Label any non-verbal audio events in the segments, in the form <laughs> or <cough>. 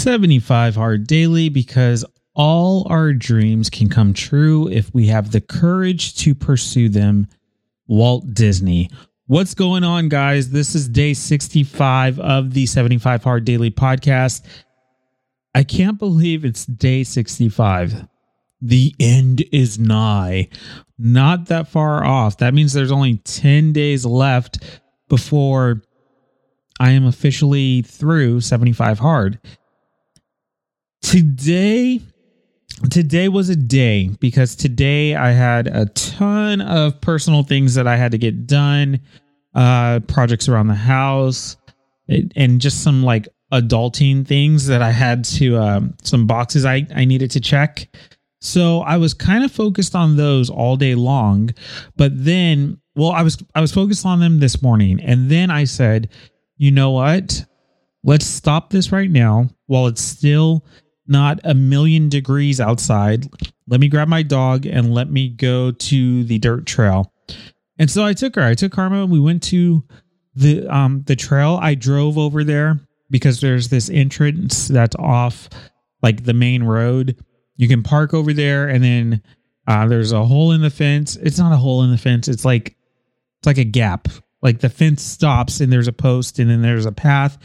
75 Hard Daily because all our dreams can come true if we have the courage to pursue them. Walt Disney. What's going on, guys? This is day 65 of the 75 Hard Daily podcast. I can't believe it's day 65. The end is nigh. Not that far off. That means there's only 10 days left before I am officially through 75 hard. Today today was a day because today I had a ton of personal things that I had to get done, uh, projects around the house, and just some like adulting things that I had to, um, some boxes I, I needed to check. So I was kind of focused on those all day long, but then, well, I was, I was focused on them this morning. And then I said, you know what? Let's stop this right now while it's still not a million degrees outside. Let me grab my dog and let me go to the dirt trail. And so I took her. I took Karma. And we went to the um the trail. I drove over there because there's this entrance that's off like the main road. You can park over there and then uh, there's a hole in the fence. It's not a hole in the fence. It's like it's like a gap. Like the fence stops and there's a post and then there's a path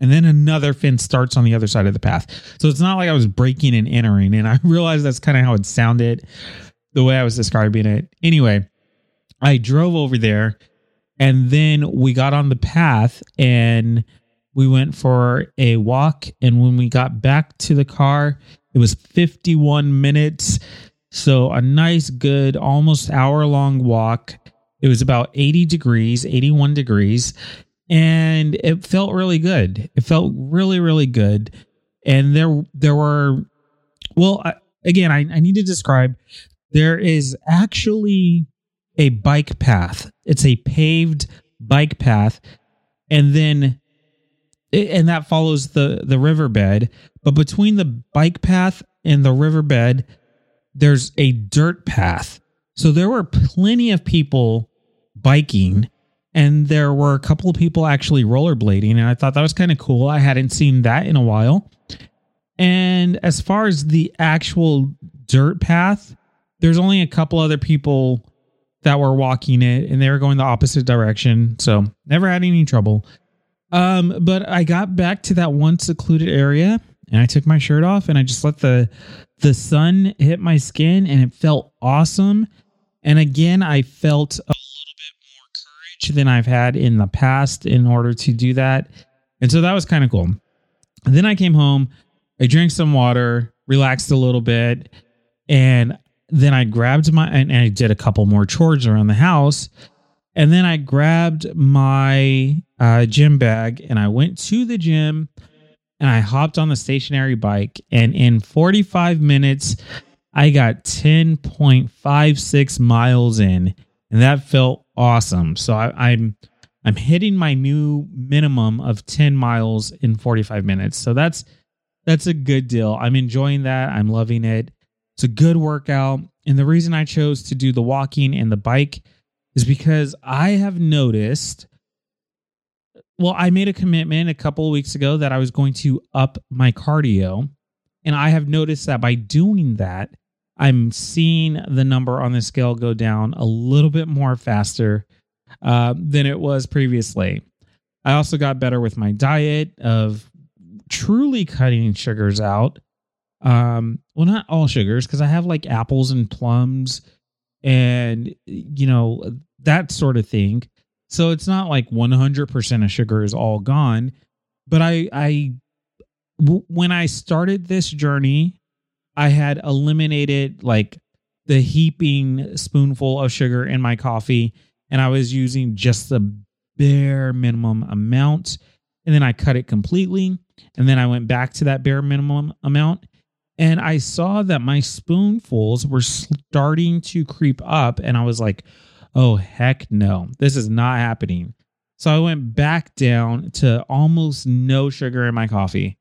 and then another fence starts on the other side of the path. So it's not like I was breaking and entering. And I <laughs> realized that's kind of how it sounded, the way I was describing it. Anyway, I drove over there and then we got on the path and we went for a walk. And when we got back to the car, it was 51 minutes. So a nice, good, almost hour long walk. It was about 80 degrees, 81 degrees and it felt really good. It felt really, really good. And there, there were, well, I, again, I, I need to describe. There is actually a bike path. It's a paved bike path, and then, and that follows the the riverbed. But between the bike path and the riverbed, there's a dirt path. So there were plenty of people biking and there were a couple of people actually rollerblading and i thought that was kind of cool. I hadn't seen that in a while. And as far as the actual dirt path there's only a couple other people that were walking it and they were going the opposite direction so never had any trouble. Um but i got back to that one secluded area and i took my shirt off and i just let the the sun hit my skin and it felt awesome. And again i felt a than I've had in the past in order to do that. And so that was kind of cool. And then I came home, I drank some water, relaxed a little bit, and then I grabbed my and I did a couple more chores around the house. And then I grabbed my uh, gym bag and I went to the gym and I hopped on the stationary bike. And in 45 minutes, I got 10.56 miles in. And that felt awesome. So I, I'm I'm hitting my new minimum of 10 miles in 45 minutes. So that's that's a good deal. I'm enjoying that. I'm loving it. It's a good workout. And the reason I chose to do the walking and the bike is because I have noticed well, I made a commitment a couple of weeks ago that I was going to up my cardio. And I have noticed that by doing that, I'm seeing the number on the scale go down a little bit more faster uh, than it was previously. I also got better with my diet of truly cutting sugars out. Um, well, not all sugars, because I have like apples and plums and, you know, that sort of thing. So it's not like 100% of sugar is all gone. But I, I, when I started this journey I had eliminated like the heaping spoonful of sugar in my coffee and I was using just the bare minimum amount. And then I cut it completely. And then I went back to that bare minimum amount. And I saw that my spoonfuls were starting to creep up. And I was like, oh, heck no, this is not happening. So I went back down to almost no sugar in my coffee.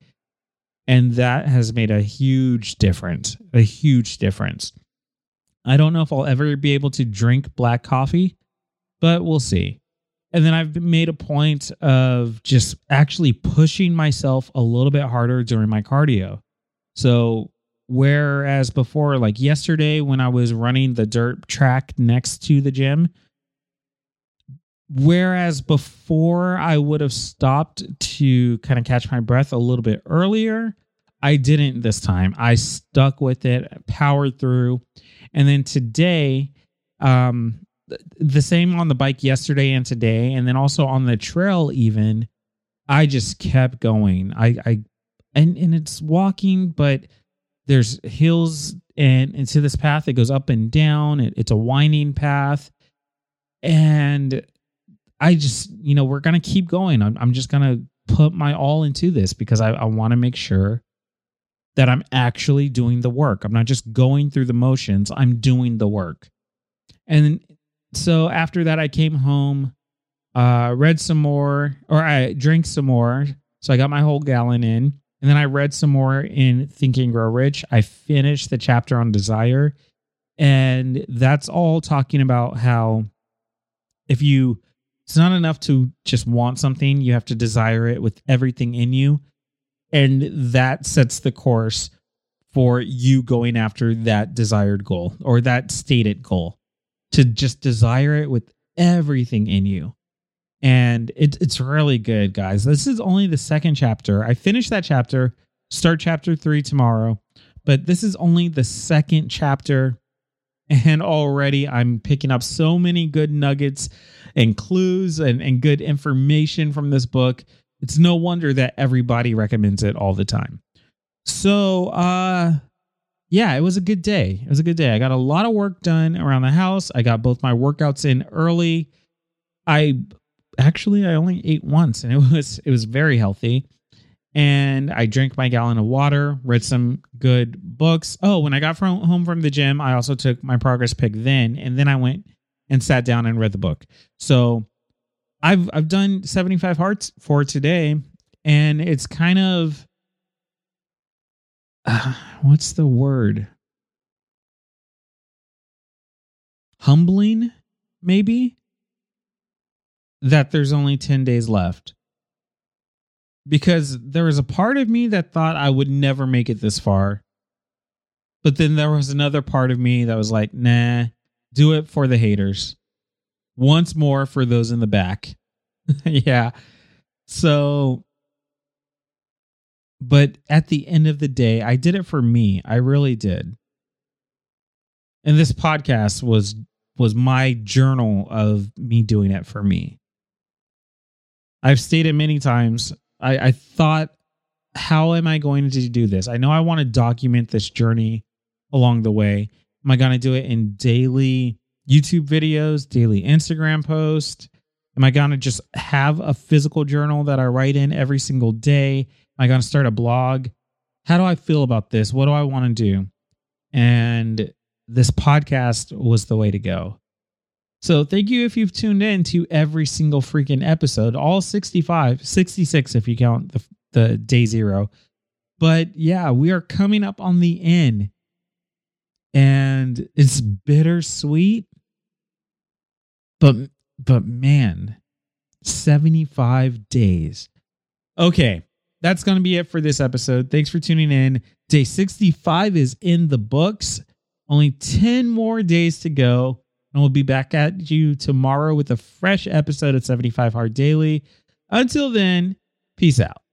And that has made a huge difference, a huge difference. I don't know if I'll ever be able to drink black coffee, but we'll see. And then I've made a point of just actually pushing myself a little bit harder during my cardio. So, whereas before, like yesterday when I was running the dirt track next to the gym, whereas before I would have stopped to kind of catch my breath a little bit earlier, I didn't this time. I stuck with it, powered through. And then today, um, the same on the bike yesterday and today, and then also on the trail, even I just kept going. I, I, and and it's walking, but there's hills and into this path. It goes up and down. It, it's a winding path, and I just, you know, we're gonna keep going. I'm, I'm just gonna put my all into this because I, I want to make sure that I'm actually doing the work. I'm not just going through the motions. I'm doing the work. And so after that, I came home, uh, read some more, or I drank some more. So I got my whole gallon in. And then I read some more in Think and Grow Rich. I finished the chapter on desire. And that's all talking about how if you, it's not enough to just want something, you have to desire it with everything in you. And that sets the course for you going after that desired goal or that stated goal to just desire it with everything in you. And it, it's really good, guys. This is only the second chapter. I finished that chapter, start chapter three tomorrow, but this is only the second chapter. And already I'm picking up so many good nuggets and clues and, and good information from this book. It's no wonder that everybody recommends it all the time. So, uh, yeah, it was a good day. It was a good day. I got a lot of work done around the house. I got both my workouts in early. I actually I only ate once and it <laughs> was it was very healthy. And I drank my gallon of water, read some good books. Oh, when I got from home from the gym, I also took my progress pic then and then I went and sat down and read the book. So I've I've done 75 hearts for today and it's kind of uh, <sighs> what's the word? Humbling, maybe? That there's only 10 days left. Because there was a part of me that thought I would never make it this far. But then there was another part of me that was like, nah, do it for the haters. Once more for those in the back. <laughs> yeah. So but at the end of the day, I did it for me. I really did. And this podcast was was my journal of me doing it for me. I've stated many times, I, I thought, how am I going to do this? I know I want to document this journey along the way. Am I going to do it in daily YouTube videos, daily Instagram posts? Am I going to just have a physical journal that I write in every single day? Am I going to start a blog? How do I feel about this? What do I want to do? And this podcast was the way to go. So thank you if you've tuned in to every single freaking episode, all 65, 66 if you count the, the day zero. But yeah, we are coming up on the end. And it's bittersweet. But but man, 75 days. Okay that's going to be it for this episode. Thanks for tuning in. Day 65 is in the books. Only 10 more days to go. And we'll be back at you tomorrow with a fresh episode of 75 Hard Daily. Until then, peace out.